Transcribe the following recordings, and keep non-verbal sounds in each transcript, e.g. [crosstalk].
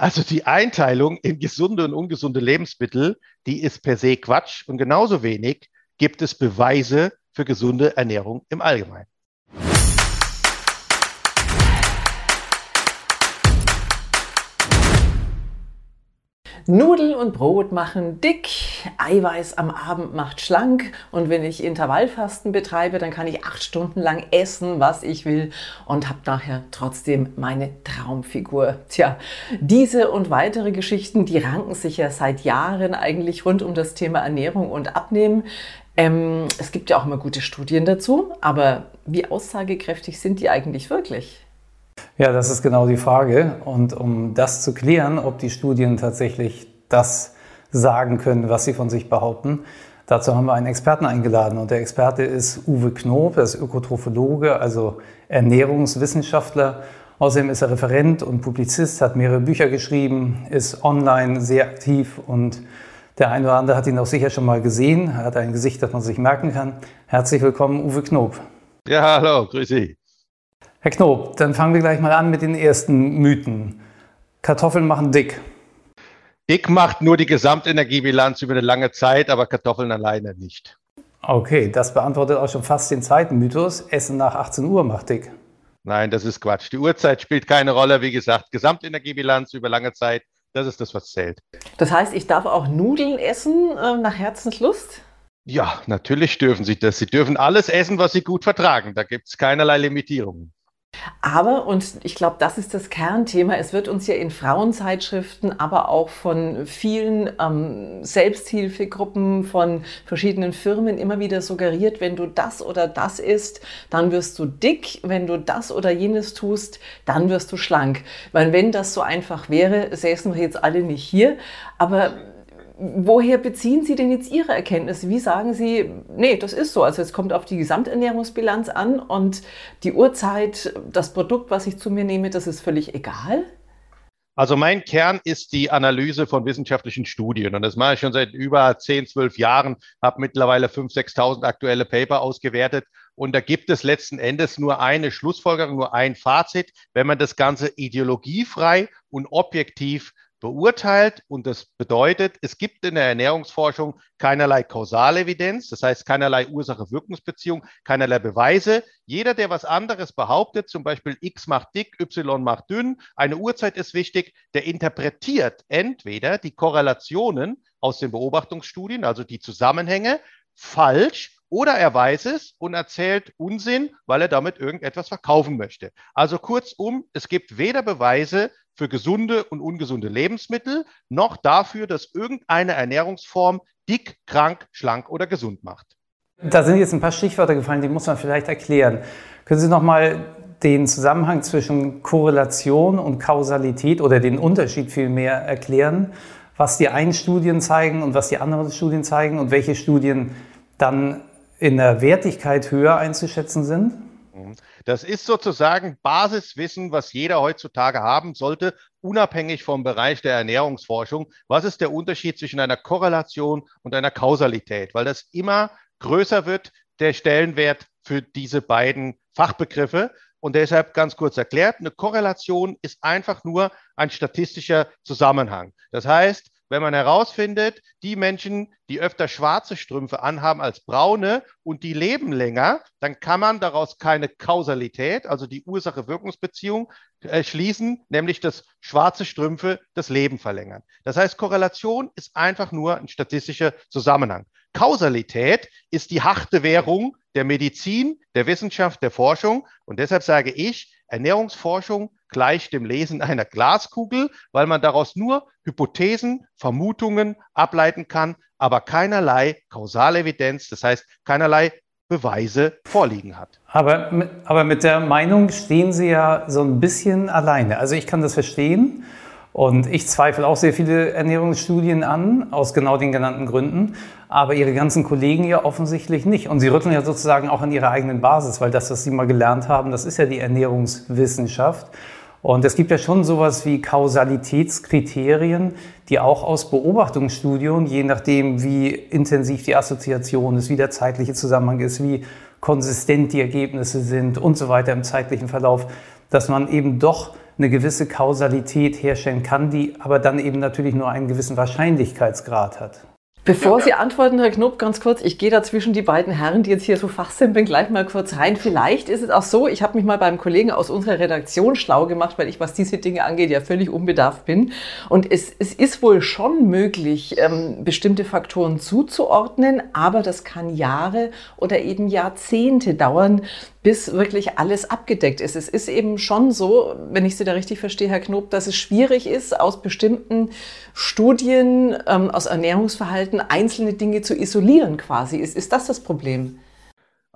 Also die Einteilung in gesunde und ungesunde Lebensmittel, die ist per se Quatsch und genauso wenig gibt es Beweise für gesunde Ernährung im Allgemeinen. Nudel und Brot machen dick, Eiweiß am Abend macht schlank und wenn ich Intervallfasten betreibe, dann kann ich acht Stunden lang essen, was ich will und habe nachher trotzdem meine Traumfigur. Tja, diese und weitere Geschichten, die ranken sich ja seit Jahren eigentlich rund um das Thema Ernährung und Abnehmen. Ähm, es gibt ja auch immer gute Studien dazu, aber wie aussagekräftig sind die eigentlich wirklich? Ja, das ist genau die Frage. Und um das zu klären, ob die Studien tatsächlich das sagen können, was sie von sich behaupten, dazu haben wir einen Experten eingeladen. Und der Experte ist Uwe Knob, er ist Ökotrophologe, also Ernährungswissenschaftler. Außerdem ist er Referent und Publizist, hat mehrere Bücher geschrieben, ist online sehr aktiv und der eine oder andere hat ihn auch sicher schon mal gesehen. Er hat ein Gesicht, das man sich merken kann. Herzlich willkommen, Uwe Knob. Ja, hallo, grüß Sie. Herr Knob, dann fangen wir gleich mal an mit den ersten Mythen. Kartoffeln machen dick. Dick macht nur die Gesamtenergiebilanz über eine lange Zeit, aber Kartoffeln alleine nicht. Okay, das beantwortet auch schon fast den zweiten Mythos. Essen nach 18 Uhr macht dick. Nein, das ist Quatsch. Die Uhrzeit spielt keine Rolle. Wie gesagt, Gesamtenergiebilanz über lange Zeit, das ist das, was zählt. Das heißt, ich darf auch Nudeln essen äh, nach Herzenslust? Ja, natürlich dürfen Sie das. Sie dürfen alles essen, was Sie gut vertragen. Da gibt es keinerlei Limitierungen. Aber, und ich glaube, das ist das Kernthema, es wird uns ja in Frauenzeitschriften, aber auch von vielen ähm, Selbsthilfegruppen, von verschiedenen Firmen immer wieder suggeriert, wenn du das oder das isst, dann wirst du dick, wenn du das oder jenes tust, dann wirst du schlank. Weil wenn das so einfach wäre, säßen wir jetzt alle nicht hier. Aber woher beziehen Sie denn jetzt Ihre Erkenntnisse? Wie sagen Sie, nee, das ist so. Also es kommt auf die Gesamternährungsbilanz an und die Uhrzeit, das Produkt, was ich zu mir nehme, das ist völlig egal? Also mein Kern ist die Analyse von wissenschaftlichen Studien. Und das mache ich schon seit über 10, 12 Jahren, habe mittlerweile 5.000, 6.000 aktuelle Paper ausgewertet. Und da gibt es letzten Endes nur eine Schlussfolgerung, nur ein Fazit, wenn man das Ganze ideologiefrei und objektiv beurteilt. Und das bedeutet, es gibt in der Ernährungsforschung keinerlei Kausalevidenz, das heißt keinerlei Ursache-Wirkungsbeziehung, keinerlei Beweise. Jeder, der was anderes behauptet, zum Beispiel X macht dick, Y macht dünn, eine Uhrzeit ist wichtig, der interpretiert entweder die Korrelationen aus den Beobachtungsstudien, also die Zusammenhänge, falsch oder er weiß es und erzählt Unsinn, weil er damit irgendetwas verkaufen möchte. Also kurzum, es gibt weder Beweise für gesunde und ungesunde Lebensmittel, noch dafür, dass irgendeine Ernährungsform dick, krank, schlank oder gesund macht. Da sind jetzt ein paar Stichwörter gefallen, die muss man vielleicht erklären. Können Sie noch mal den Zusammenhang zwischen Korrelation und Kausalität oder den Unterschied vielmehr erklären, was die einen Studien zeigen und was die anderen Studien zeigen und welche Studien dann in der Wertigkeit höher einzuschätzen sind? Mhm. Das ist sozusagen Basiswissen, was jeder heutzutage haben sollte, unabhängig vom Bereich der Ernährungsforschung. Was ist der Unterschied zwischen einer Korrelation und einer Kausalität? Weil das immer größer wird, der Stellenwert für diese beiden Fachbegriffe. Und deshalb ganz kurz erklärt, eine Korrelation ist einfach nur ein statistischer Zusammenhang. Das heißt, wenn man herausfindet, die Menschen, die öfter schwarze Strümpfe anhaben als braune und die leben länger, dann kann man daraus keine Kausalität, also die Ursache-Wirkungsbeziehung äh, schließen, nämlich dass schwarze Strümpfe das Leben verlängern. Das heißt, Korrelation ist einfach nur ein statistischer Zusammenhang. Kausalität ist die harte Währung der Medizin, der Wissenschaft, der Forschung. Und deshalb sage ich, Ernährungsforschung gleich dem Lesen einer Glaskugel, weil man daraus nur Hypothesen, Vermutungen ableiten kann, aber keinerlei Kausalevidenz, das heißt keinerlei Beweise vorliegen hat. Aber, aber mit der Meinung stehen Sie ja so ein bisschen alleine. Also ich kann das verstehen. Und ich zweifle auch sehr viele Ernährungsstudien an, aus genau den genannten Gründen. Aber Ihre ganzen Kollegen ja offensichtlich nicht. Und Sie rütteln ja sozusagen auch an Ihrer eigenen Basis, weil das, was Sie mal gelernt haben, das ist ja die Ernährungswissenschaft. Und es gibt ja schon sowas wie Kausalitätskriterien, die auch aus Beobachtungsstudien, je nachdem, wie intensiv die Assoziation ist, wie der zeitliche Zusammenhang ist, wie konsistent die Ergebnisse sind und so weiter im zeitlichen Verlauf, dass man eben doch eine gewisse Kausalität herstellen kann, die aber dann eben natürlich nur einen gewissen Wahrscheinlichkeitsgrad hat. Bevor Sie antworten, Herr Knob, ganz kurz, ich gehe da zwischen die beiden Herren, die jetzt hier so fachsimpeln, gleich mal kurz rein. Vielleicht ist es auch so, ich habe mich mal beim Kollegen aus unserer Redaktion schlau gemacht, weil ich, was diese Dinge angeht, ja völlig unbedarft bin. Und es, es ist wohl schon möglich, ähm, bestimmte Faktoren zuzuordnen, aber das kann Jahre oder eben Jahrzehnte dauern, bis wirklich alles abgedeckt ist. Es ist eben schon so, wenn ich Sie da richtig verstehe, Herr Knob, dass es schwierig ist, aus bestimmten Studien, ähm, aus Ernährungsverhalten einzelne Dinge zu isolieren quasi. Ist, ist das das Problem?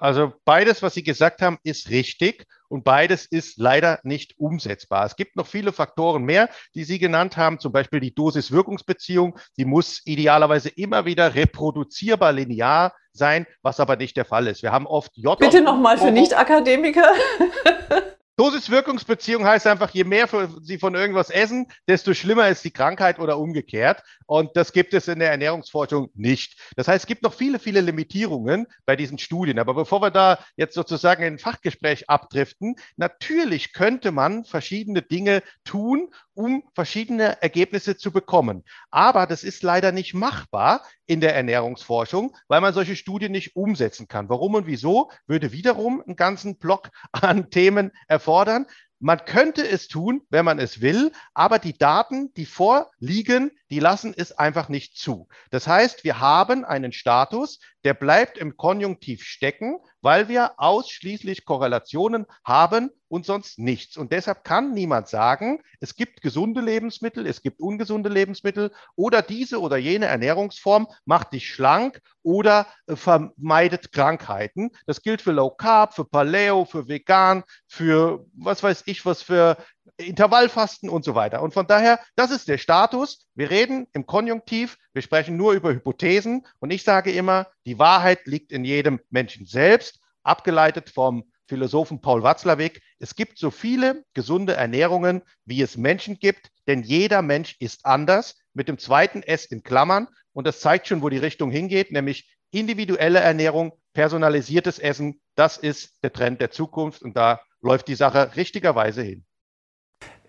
Also beides, was Sie gesagt haben, ist richtig und beides ist leider nicht umsetzbar. Es gibt noch viele Faktoren mehr, die Sie genannt haben, zum Beispiel die Dosis-Wirkungsbeziehung. Die muss idealerweise immer wieder reproduzierbar linear sein, was aber nicht der Fall ist. Wir haben oft J. Bitte nochmal für Nicht-Akademiker. [laughs] Dosis-Wirkungsbeziehung heißt einfach, je mehr Sie von irgendwas essen, desto schlimmer ist die Krankheit oder umgekehrt. Und das gibt es in der Ernährungsforschung nicht. Das heißt, es gibt noch viele, viele Limitierungen bei diesen Studien. Aber bevor wir da jetzt sozusagen in ein Fachgespräch abdriften, natürlich könnte man verschiedene Dinge tun, um verschiedene Ergebnisse zu bekommen. Aber das ist leider nicht machbar in der Ernährungsforschung, weil man solche Studien nicht umsetzen kann. Warum und wieso würde wiederum einen ganzen Block [laughs] an Themen erfordern. Man könnte es tun, wenn man es will, aber die Daten, die vorliegen, die lassen es einfach nicht zu. Das heißt, wir haben einen Status, der bleibt im Konjunktiv stecken, weil wir ausschließlich Korrelationen haben und sonst nichts. Und deshalb kann niemand sagen, es gibt gesunde Lebensmittel, es gibt ungesunde Lebensmittel oder diese oder jene Ernährungsform macht dich schlank oder äh, vermeidet Krankheiten. Das gilt für Low Carb, für Paleo, für Vegan, für was weiß ich was für Intervallfasten und so weiter. Und von daher, das ist der Status. Wir reden im Konjunktiv, wir sprechen nur über Hypothesen und ich sage immer, die Wahrheit liegt in jedem Menschen selbst, abgeleitet vom Philosophen Paul Watzlawick. Es gibt so viele gesunde Ernährungen, wie es Menschen gibt, denn jeder Mensch ist anders, mit dem zweiten S in Klammern. Und das zeigt schon, wo die Richtung hingeht, nämlich individuelle Ernährung, personalisiertes Essen. Das ist der Trend der Zukunft und da läuft die Sache richtigerweise hin.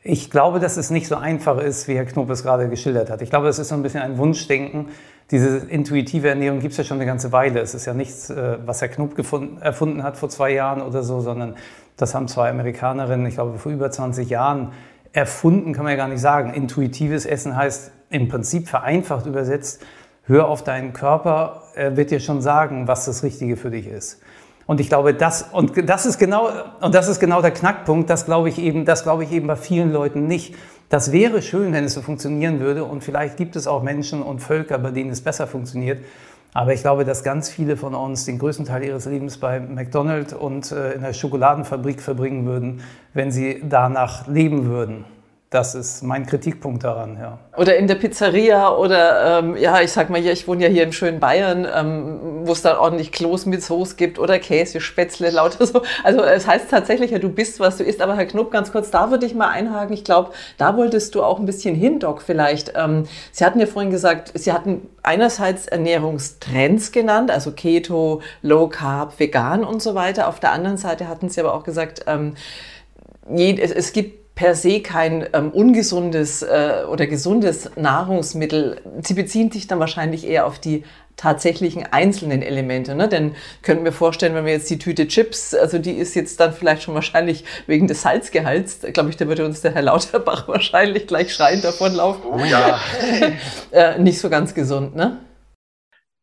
Ich glaube, dass es nicht so einfach ist, wie Herr Knob es gerade geschildert hat. Ich glaube, es ist so ein bisschen ein Wunschdenken. Diese intuitive Ernährung gibt es ja schon eine ganze Weile. Es ist ja nichts, äh, was Herr Knob erfunden hat vor zwei Jahren oder so, sondern das haben zwei Amerikanerinnen, ich glaube, vor über 20 Jahren erfunden, kann man ja gar nicht sagen. Intuitives Essen heißt im Prinzip vereinfacht übersetzt, hör auf deinen Körper, er wird dir schon sagen, was das Richtige für dich ist. Und ich glaube, das, und das ist genau, und das ist genau der Knackpunkt, das glaube ich eben, das glaube ich eben bei vielen Leuten nicht. Das wäre schön, wenn es so funktionieren würde und vielleicht gibt es auch Menschen und Völker, bei denen es besser funktioniert. Aber ich glaube, dass ganz viele von uns den größten Teil ihres Lebens bei McDonald's und äh, in der Schokoladenfabrik verbringen würden, wenn sie danach leben würden. Das ist mein Kritikpunkt daran, ja. Oder in der Pizzeria oder, ähm, ja, ich sag mal ich wohne ja hier im schönen Bayern, ähm, wo es dann ordentlich Kloß mit Soße gibt oder Käse, Spätzle, lauter so. Also es heißt tatsächlich ja, du bist, was du isst. Aber Herr Knupp, ganz kurz, da würde ich mal einhaken. Ich glaube, da wolltest du auch ein bisschen hin, Doc, vielleicht. Ähm, Sie hatten ja vorhin gesagt, Sie hatten einerseits Ernährungstrends genannt, also Keto, Low Carb, Vegan und so weiter. Auf der anderen Seite hatten Sie aber auch gesagt, ähm, es, es gibt per se kein ähm, ungesundes äh, oder gesundes Nahrungsmittel. Sie beziehen sich dann wahrscheinlich eher auf die tatsächlichen einzelnen Elemente. Ne? Denn könnten wir vorstellen, wenn wir jetzt die Tüte Chips, also die ist jetzt dann vielleicht schon wahrscheinlich wegen des Salzgehalts, glaube ich, da würde uns der Herr Lauterbach [laughs] wahrscheinlich gleich schreiend davonlaufen. Oh ja. [laughs] äh, nicht so ganz gesund, ne?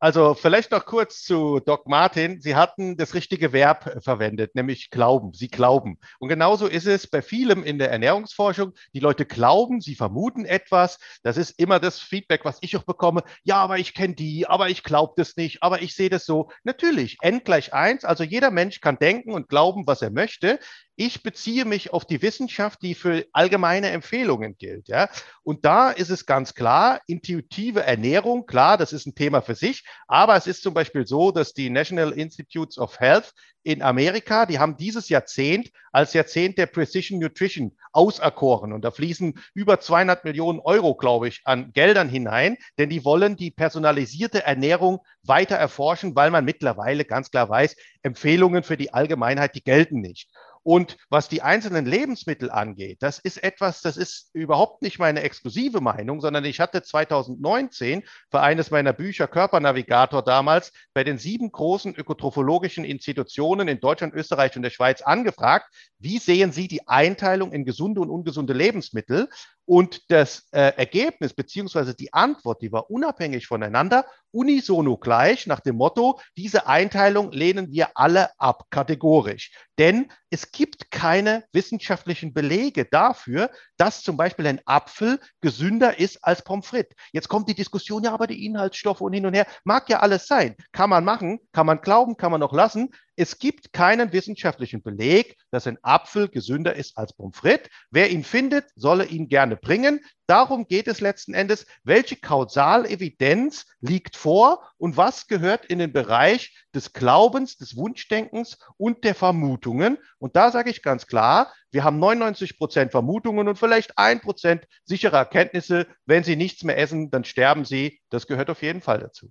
Also vielleicht noch kurz zu Doc Martin. Sie hatten das richtige Verb verwendet, nämlich glauben. Sie glauben. Und genauso ist es bei vielem in der Ernährungsforschung. Die Leute glauben, sie vermuten etwas. Das ist immer das Feedback, was ich auch bekomme. Ja, aber ich kenne die, aber ich glaube das nicht, aber ich sehe das so. Natürlich, n gleich eins. Also jeder Mensch kann denken und glauben, was er möchte. Ich beziehe mich auf die Wissenschaft, die für allgemeine Empfehlungen gilt. Ja? Und da ist es ganz klar, intuitive Ernährung, klar, das ist ein Thema für sich, aber es ist zum Beispiel so, dass die National Institutes of Health in Amerika, die haben dieses Jahrzehnt als Jahrzehnt der Precision Nutrition auserkoren. Und da fließen über 200 Millionen Euro, glaube ich, an Geldern hinein, denn die wollen die personalisierte Ernährung weiter erforschen, weil man mittlerweile ganz klar weiß, Empfehlungen für die Allgemeinheit, die gelten nicht. Und was die einzelnen Lebensmittel angeht, das ist etwas, das ist überhaupt nicht meine exklusive Meinung, sondern ich hatte 2019 für eines meiner Bücher Körpernavigator damals bei den sieben großen ökotrophologischen Institutionen in Deutschland, Österreich und der Schweiz angefragt, wie sehen Sie die Einteilung in gesunde und ungesunde Lebensmittel? Und das äh, Ergebnis beziehungsweise die Antwort, die war unabhängig voneinander, unisono gleich nach dem Motto, diese Einteilung lehnen wir alle ab, kategorisch. Denn es gibt keine wissenschaftlichen Belege dafür, dass zum Beispiel ein Apfel gesünder ist als Pommes frites. Jetzt kommt die Diskussion, ja, aber die Inhaltsstoffe und hin und her, mag ja alles sein. Kann man machen, kann man glauben, kann man noch lassen. Es gibt keinen wissenschaftlichen Beleg, dass ein Apfel gesünder ist als Pommes frites. Wer ihn findet, solle ihn gerne bringen. Darum geht es letzten Endes, welche Kausalevidenz liegt vor und was gehört in den Bereich des Glaubens, des Wunschdenkens und der Vermutungen. Und da sage ich ganz klar, wir haben 99 Prozent Vermutungen und vielleicht ein Prozent sichere Erkenntnisse. Wenn Sie nichts mehr essen, dann sterben Sie. Das gehört auf jeden Fall dazu.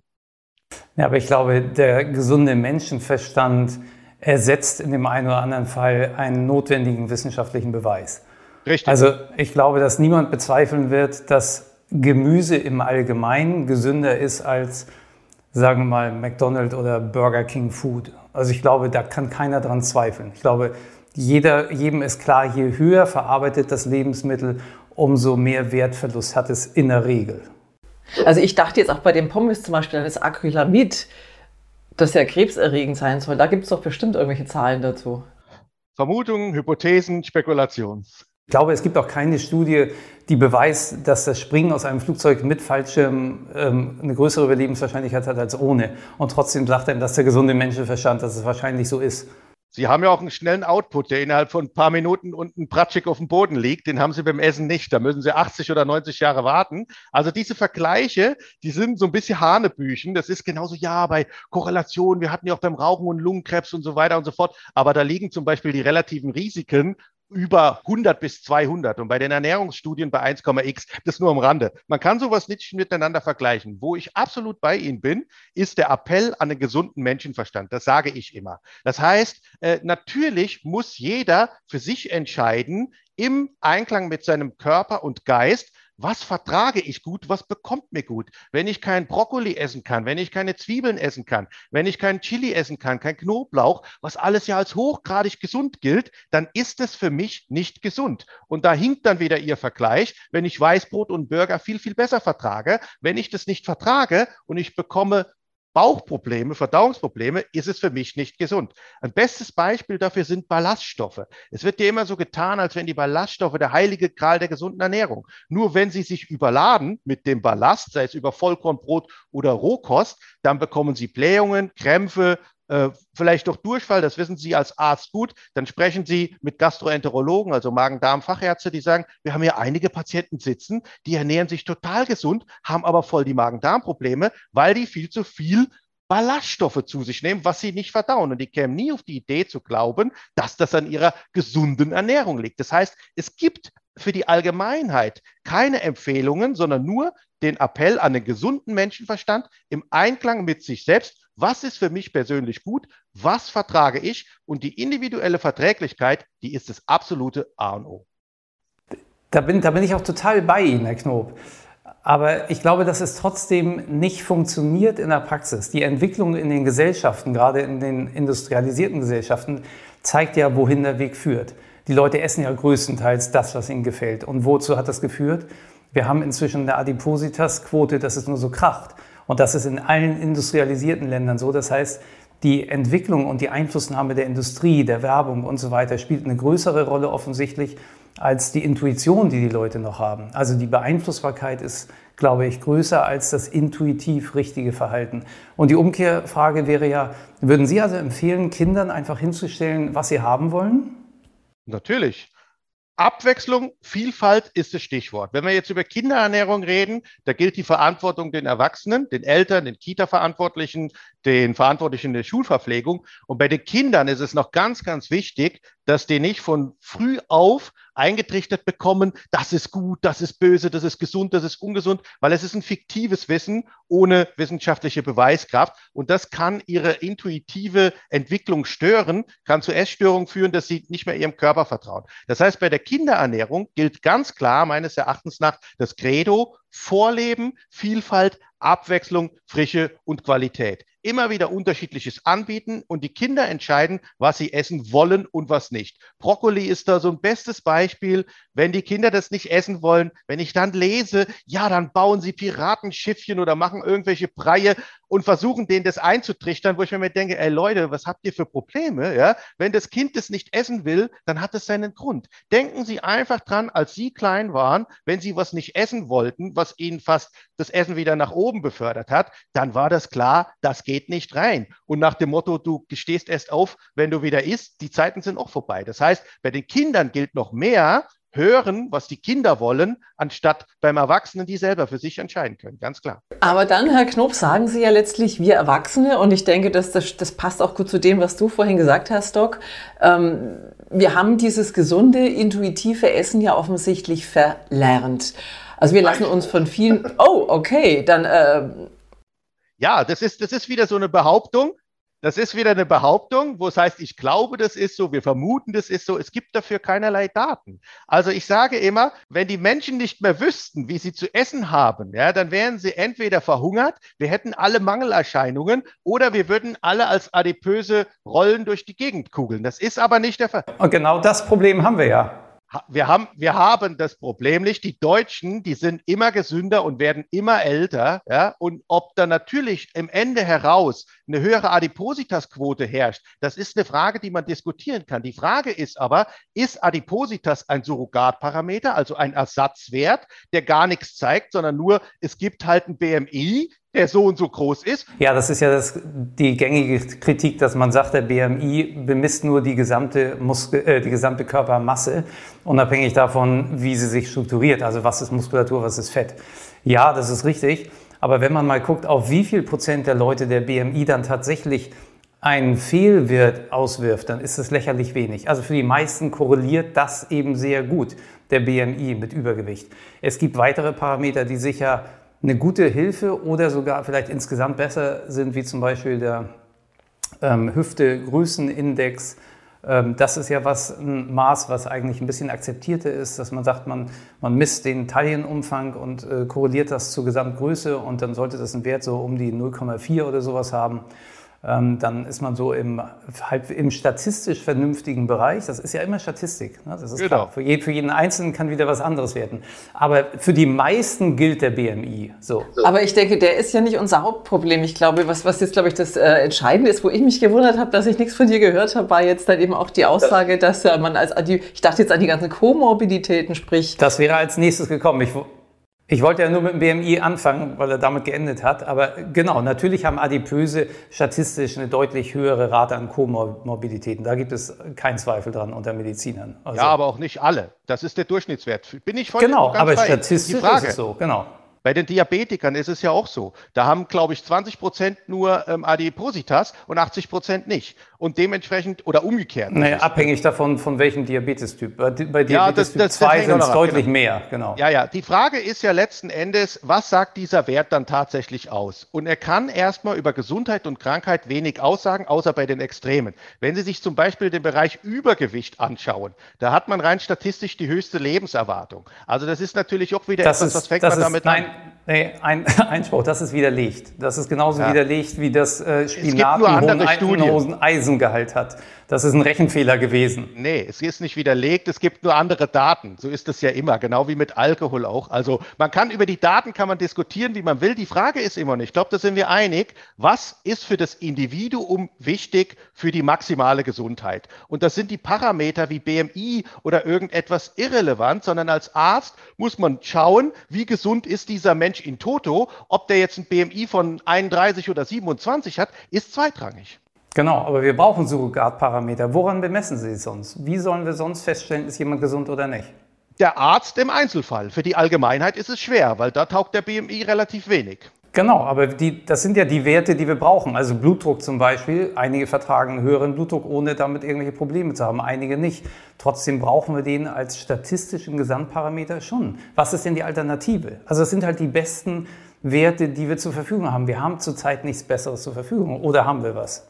Ja, aber ich glaube, der gesunde Menschenverstand ersetzt in dem einen oder anderen Fall einen notwendigen wissenschaftlichen Beweis. Richtig. Also ich glaube, dass niemand bezweifeln wird, dass Gemüse im Allgemeinen gesünder ist als, sagen wir mal, McDonald's oder Burger King Food. Also ich glaube, da kann keiner dran zweifeln. Ich glaube, jeder, jedem ist klar, je höher verarbeitet das Lebensmittel, umso mehr Wertverlust hat es in der Regel. Also ich dachte jetzt auch bei den Pommes zum Beispiel das Acrylamid, das ja krebserregend sein soll. Da gibt es doch bestimmt irgendwelche Zahlen dazu. Vermutungen, Hypothesen, Spekulationen. Ich glaube, es gibt auch keine Studie, die beweist, dass das Springen aus einem Flugzeug mit Fallschirm ähm, eine größere Überlebenswahrscheinlichkeit hat als ohne. Und trotzdem sagt er, dass der gesunde Menschenverstand, dass es wahrscheinlich so ist. Sie haben ja auch einen schnellen Output, der innerhalb von ein paar Minuten unten pratschig auf dem Boden liegt. Den haben Sie beim Essen nicht. Da müssen Sie 80 oder 90 Jahre warten. Also diese Vergleiche, die sind so ein bisschen Hanebüchen. Das ist genauso, ja, bei Korrelationen. Wir hatten ja auch beim Rauchen und Lungenkrebs und so weiter und so fort. Aber da liegen zum Beispiel die relativen Risiken über 100 bis 200 und bei den Ernährungsstudien bei 1,x, das nur am Rande. Man kann sowas nicht miteinander vergleichen. Wo ich absolut bei Ihnen bin, ist der Appell an den gesunden Menschenverstand. Das sage ich immer. Das heißt, äh, natürlich muss jeder für sich entscheiden, im Einklang mit seinem Körper und Geist, was vertrage ich gut, was bekommt mir gut. Wenn ich kein Brokkoli essen kann, wenn ich keine Zwiebeln essen kann, wenn ich kein Chili essen kann, kein Knoblauch, was alles ja als hochgradig gesund gilt, dann ist es für mich nicht gesund. Und da hinkt dann wieder Ihr Vergleich, wenn ich Weißbrot und Burger viel, viel besser vertrage. Wenn ich das nicht vertrage und ich bekomme Bauchprobleme, Verdauungsprobleme, ist es für mich nicht gesund. Ein bestes Beispiel dafür sind Ballaststoffe. Es wird dir immer so getan, als wenn die Ballaststoffe der heilige Gral der gesunden Ernährung. Nur wenn sie sich überladen mit dem Ballast, sei es über Vollkornbrot oder Rohkost, dann bekommen sie Blähungen, Krämpfe, äh, vielleicht doch Durchfall, das wissen Sie als Arzt gut, dann sprechen Sie mit Gastroenterologen, also Magen-Darm-Fachärzte, die sagen, wir haben hier einige Patienten sitzen, die ernähren sich total gesund, haben aber voll die Magen-Darm-Probleme, weil die viel zu viel Ballaststoffe zu sich nehmen, was sie nicht verdauen. Und die kämen nie auf die Idee zu glauben, dass das an ihrer gesunden Ernährung liegt. Das heißt, es gibt für die Allgemeinheit keine Empfehlungen, sondern nur den Appell an den gesunden Menschenverstand im Einklang mit sich selbst. Was ist für mich persönlich gut? Was vertrage ich? Und die individuelle Verträglichkeit, die ist das absolute A und O. Da bin, da bin ich auch total bei Ihnen, Herr Knob. Aber ich glaube, dass es trotzdem nicht funktioniert in der Praxis. Die Entwicklung in den Gesellschaften, gerade in den industrialisierten Gesellschaften, zeigt ja, wohin der Weg führt. Die Leute essen ja größtenteils das, was ihnen gefällt. Und wozu hat das geführt? Wir haben inzwischen eine Adipositas-Quote, dass es nur so kracht. Und das ist in allen industrialisierten Ländern so. Das heißt, die Entwicklung und die Einflussnahme der Industrie, der Werbung und so weiter spielt eine größere Rolle offensichtlich als die Intuition, die die Leute noch haben. Also die Beeinflussbarkeit ist, glaube ich, größer als das intuitiv richtige Verhalten. Und die Umkehrfrage wäre ja, würden Sie also empfehlen, Kindern einfach hinzustellen, was sie haben wollen? Natürlich. Abwechslung, Vielfalt ist das Stichwort. Wenn wir jetzt über Kinderernährung reden, da gilt die Verantwortung den Erwachsenen, den Eltern, den Kita-Verantwortlichen, den Verantwortlichen der Schulverpflegung. Und bei den Kindern ist es noch ganz, ganz wichtig, dass die nicht von früh auf eingetrichtert bekommen, das ist gut, das ist böse, das ist gesund, das ist ungesund, weil es ist ein fiktives Wissen ohne wissenschaftliche Beweiskraft und das kann ihre intuitive Entwicklung stören, kann zu Essstörungen führen, dass sie nicht mehr ihrem Körper vertrauen. Das heißt, bei der Kinderernährung gilt ganz klar meines Erachtens nach das Credo Vorleben, Vielfalt, Abwechslung, Frische und Qualität immer wieder unterschiedliches anbieten und die Kinder entscheiden, was sie essen wollen und was nicht. Brokkoli ist da so ein bestes Beispiel. Wenn die Kinder das nicht essen wollen, wenn ich dann lese, ja, dann bauen sie Piratenschiffchen oder machen irgendwelche Breie und versuchen denen das einzutrichtern, wo ich mir denke, ey Leute, was habt ihr für Probleme? Ja? Wenn das Kind das nicht essen will, dann hat es seinen Grund. Denken Sie einfach dran, als Sie klein waren, wenn Sie was nicht essen wollten, was Ihnen fast das Essen wieder nach oben befördert hat, dann war das klar, das geht nicht rein. Und nach dem Motto, du stehst erst auf, wenn du wieder isst, die Zeiten sind auch vorbei. Das heißt, bei den Kindern gilt noch mehr, hören, was die Kinder wollen, anstatt beim Erwachsenen, die selber für sich entscheiden können. Ganz klar. Aber dann, Herr Knob, sagen Sie ja letztlich, wir Erwachsene, und ich denke, dass das, das passt auch gut zu dem, was du vorhin gesagt hast, Doc. Ähm, wir haben dieses gesunde, intuitive Essen ja offensichtlich verlernt. Also wir lassen uns von vielen, oh, okay, dann. Äh, ja, das ist, das ist wieder so eine Behauptung. Das ist wieder eine Behauptung, wo es heißt, ich glaube, das ist so, wir vermuten, das ist so. Es gibt dafür keinerlei Daten. Also ich sage immer, wenn die Menschen nicht mehr wüssten, wie sie zu essen haben, ja, dann wären sie entweder verhungert, wir hätten alle Mangelerscheinungen oder wir würden alle als adipöse Rollen durch die Gegend kugeln. Das ist aber nicht der Fall. Und genau das Problem haben wir ja wir haben, wir haben das Problem nicht. Die Deutschen, die sind immer gesünder und werden immer älter. Ja? Und ob da natürlich im Ende heraus eine höhere Adipositas-Quote herrscht, das ist eine Frage, die man diskutieren kann. Die Frage ist aber, ist Adipositas ein Surrogatparameter, also ein Ersatzwert, der gar nichts zeigt, sondern nur, es gibt halt ein BMI, der so und so groß ist. Ja, das ist ja das, die gängige Kritik, dass man sagt, der BMI bemisst nur die gesamte, Muskel, äh, die gesamte Körpermasse, unabhängig davon, wie sie sich strukturiert. Also was ist Muskulatur, was ist Fett. Ja, das ist richtig. Aber wenn man mal guckt, auf wie viel Prozent der Leute der BMI dann tatsächlich einen Fehlwert auswirft, dann ist es lächerlich wenig. Also für die meisten korreliert das eben sehr gut, der BMI mit Übergewicht. Es gibt weitere Parameter, die sicher eine gute Hilfe oder sogar vielleicht insgesamt besser sind, wie zum Beispiel der ähm, Hüfte-Größenindex. Ähm, das ist ja was, ein Maß, was eigentlich ein bisschen akzeptierter ist, dass man sagt, man, man misst den Taillenumfang und äh, korreliert das zur Gesamtgröße und dann sollte das einen Wert so um die 0,4 oder sowas haben. Ähm, dann ist man so im, halt im statistisch vernünftigen Bereich. Das ist ja immer Statistik. Ne? Das ist genau. klar. Für, je, für, jeden Einzelnen kann wieder was anderes werden. Aber für die meisten gilt der BMI. So. Aber ich denke, der ist ja nicht unser Hauptproblem. Ich glaube, was, was jetzt, glaube ich, das äh, Entscheidende ist, wo ich mich gewundert habe, dass ich nichts von dir gehört habe, war jetzt dann eben auch die Aussage, dass äh, man als, ich dachte jetzt an die ganzen Komorbiditäten, spricht. Das wäre als nächstes gekommen. Ich, ich wollte ja nur mit dem BMI anfangen, weil er damit geendet hat. Aber genau, natürlich haben Adipöse statistisch eine deutlich höhere Rate an Komorbiditäten. Da gibt es keinen Zweifel dran unter Medizinern. Also ja, aber auch nicht alle. Das ist der Durchschnittswert. Bin ich voll Genau, aber statistisch ist es so, genau. Bei den Diabetikern ist es ja auch so. Da haben, glaube ich, 20 Prozent nur ähm, Adipositas und 80 Prozent nicht. Und dementsprechend, oder umgekehrt. Nee, abhängig davon, von welchem Diabetestyp. Bei, Diabetes ja, das, Typ 2 sind es deutlich genau. mehr. Genau. Ja, ja. Die Frage ist ja letzten Endes, was sagt dieser Wert dann tatsächlich aus? Und er kann erstmal über Gesundheit und Krankheit wenig aussagen, außer bei den Extremen. Wenn Sie sich zum Beispiel den Bereich Übergewicht anschauen, da hat man rein statistisch die höchste Lebenserwartung. Also das ist natürlich auch wieder das etwas, ist, was fängt man ist, damit nein, an? Nee, ein [laughs] Einspruch, das ist widerlegt. Das ist genauso ja. widerlegt, wie das äh, Spinat einen hohen Eisengehalt hat. Das ist ein Rechenfehler gewesen. Nee, es ist nicht widerlegt, es gibt nur andere Daten. So ist es ja immer, genau wie mit Alkohol auch. Also man kann über die Daten kann man diskutieren, wie man will. Die Frage ist immer nicht, ich glaube, da sind wir einig, was ist für das Individuum wichtig für die maximale Gesundheit? Und das sind die Parameter wie BMI oder irgendetwas irrelevant, sondern als Arzt muss man schauen, wie gesund ist dieser Mensch in Toto. Ob der jetzt ein BMI von 31 oder 27 hat, ist zweitrangig. Genau, aber wir brauchen Surrogatparameter. Woran bemessen Sie es sonst? Wie sollen wir sonst feststellen, ist jemand gesund oder nicht? Der Arzt im Einzelfall. Für die Allgemeinheit ist es schwer, weil da taugt der BMI relativ wenig. Genau, aber die, das sind ja die Werte, die wir brauchen. Also Blutdruck zum Beispiel. Einige vertragen höheren Blutdruck, ohne damit irgendwelche Probleme zu haben, einige nicht. Trotzdem brauchen wir den als statistischen Gesamtparameter schon. Was ist denn die Alternative? Also es sind halt die besten Werte, die wir zur Verfügung haben. Wir haben zurzeit nichts Besseres zur Verfügung. Oder haben wir was?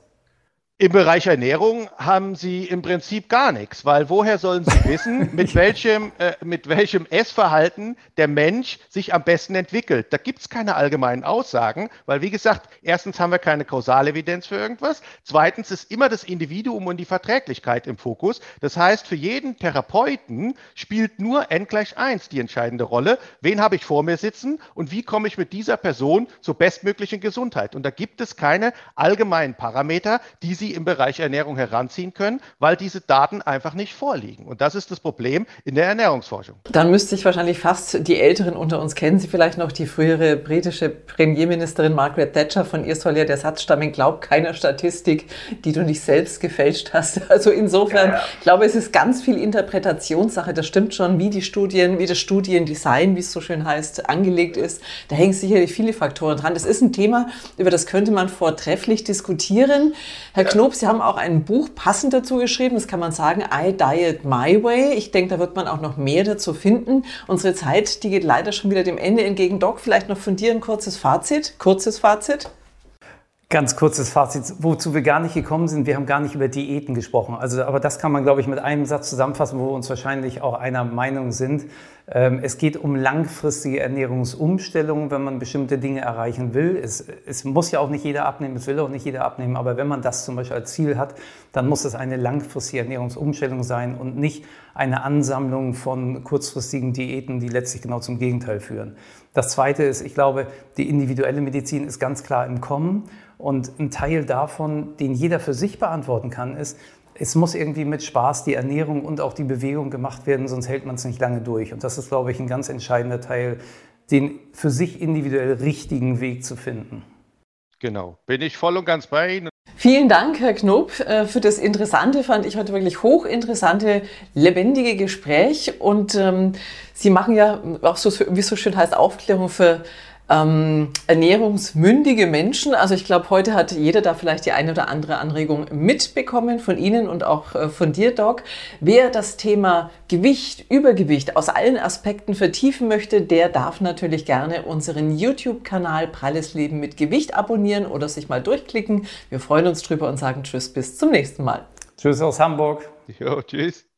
Im Bereich Ernährung haben Sie im Prinzip gar nichts, weil woher sollen Sie wissen, [laughs] mit welchem, äh, mit welchem Essverhalten der Mensch sich am besten entwickelt? Da gibt es keine allgemeinen Aussagen, weil wie gesagt, erstens haben wir keine Kausalevidenz für irgendwas, zweitens ist immer das Individuum und die Verträglichkeit im Fokus. Das heißt, für jeden Therapeuten spielt nur n gleich 1 die entscheidende Rolle. Wen habe ich vor mir sitzen und wie komme ich mit dieser Person zur bestmöglichen Gesundheit? Und da gibt es keine allgemeinen Parameter, die Sie im Bereich Ernährung heranziehen können, weil diese Daten einfach nicht vorliegen. Und das ist das Problem in der Ernährungsforschung. Dann müsste ich wahrscheinlich fast die Älteren unter uns kennen Sie vielleicht noch die frühere britische Premierministerin Margaret Thatcher. Von ihr soll ja der Satz stammen, glaub keiner Statistik, die du nicht selbst gefälscht hast. [laughs] Also insofern, ja, ja. ich glaube, es ist ganz viel Interpretationssache. Das stimmt schon, wie die Studien, wie das Studiendesign, wie es so schön heißt, angelegt ist. Da hängen sicherlich viele Faktoren dran. Das ist ein Thema, über das könnte man vortrefflich diskutieren. Herr Knob, Knob, Sie haben auch ein Buch passend dazu geschrieben. Das kann man sagen, I Diet My Way. Ich denke, da wird man auch noch mehr dazu finden. Unsere Zeit, die geht leider schon wieder dem Ende entgegen. Doc, vielleicht noch von dir ein kurzes Fazit. Kurzes Fazit. Ganz kurzes Fazit, wozu wir gar nicht gekommen sind. Wir haben gar nicht über Diäten gesprochen. Also, aber das kann man, glaube ich, mit einem Satz zusammenfassen, wo wir uns wahrscheinlich auch einer Meinung sind. Ähm, es geht um langfristige Ernährungsumstellungen, wenn man bestimmte Dinge erreichen will. Es, es muss ja auch nicht jeder abnehmen, es will auch nicht jeder abnehmen. Aber wenn man das zum Beispiel als Ziel hat, dann muss es eine langfristige Ernährungsumstellung sein und nicht eine Ansammlung von kurzfristigen Diäten, die letztlich genau zum Gegenteil führen. Das Zweite ist, ich glaube, die individuelle Medizin ist ganz klar im Kommen. Und ein Teil davon, den jeder für sich beantworten kann, ist, es muss irgendwie mit Spaß die Ernährung und auch die Bewegung gemacht werden, sonst hält man es nicht lange durch. Und das ist, glaube ich, ein ganz entscheidender Teil, den für sich individuell richtigen Weg zu finden. Genau, bin ich voll und ganz bei Ihnen. Vielen Dank, Herr Knob, äh, für das interessante, fand ich heute wirklich hochinteressante, lebendige Gespräch. Und ähm, Sie machen ja auch so, wie es so schön heißt, Aufklärung für ähm, ernährungsmündige Menschen. Also ich glaube, heute hat jeder da vielleicht die eine oder andere Anregung mitbekommen von Ihnen und auch äh, von dir, Doc. Wer das Thema Gewicht, Übergewicht aus allen Aspekten vertiefen möchte, der darf natürlich gerne unseren YouTube-Kanal Pralles Leben mit Gewicht abonnieren oder sich mal durchklicken. Wir freuen uns drüber und sagen Tschüss, bis zum nächsten Mal. Tschüss aus Hamburg. Jo, tschüss.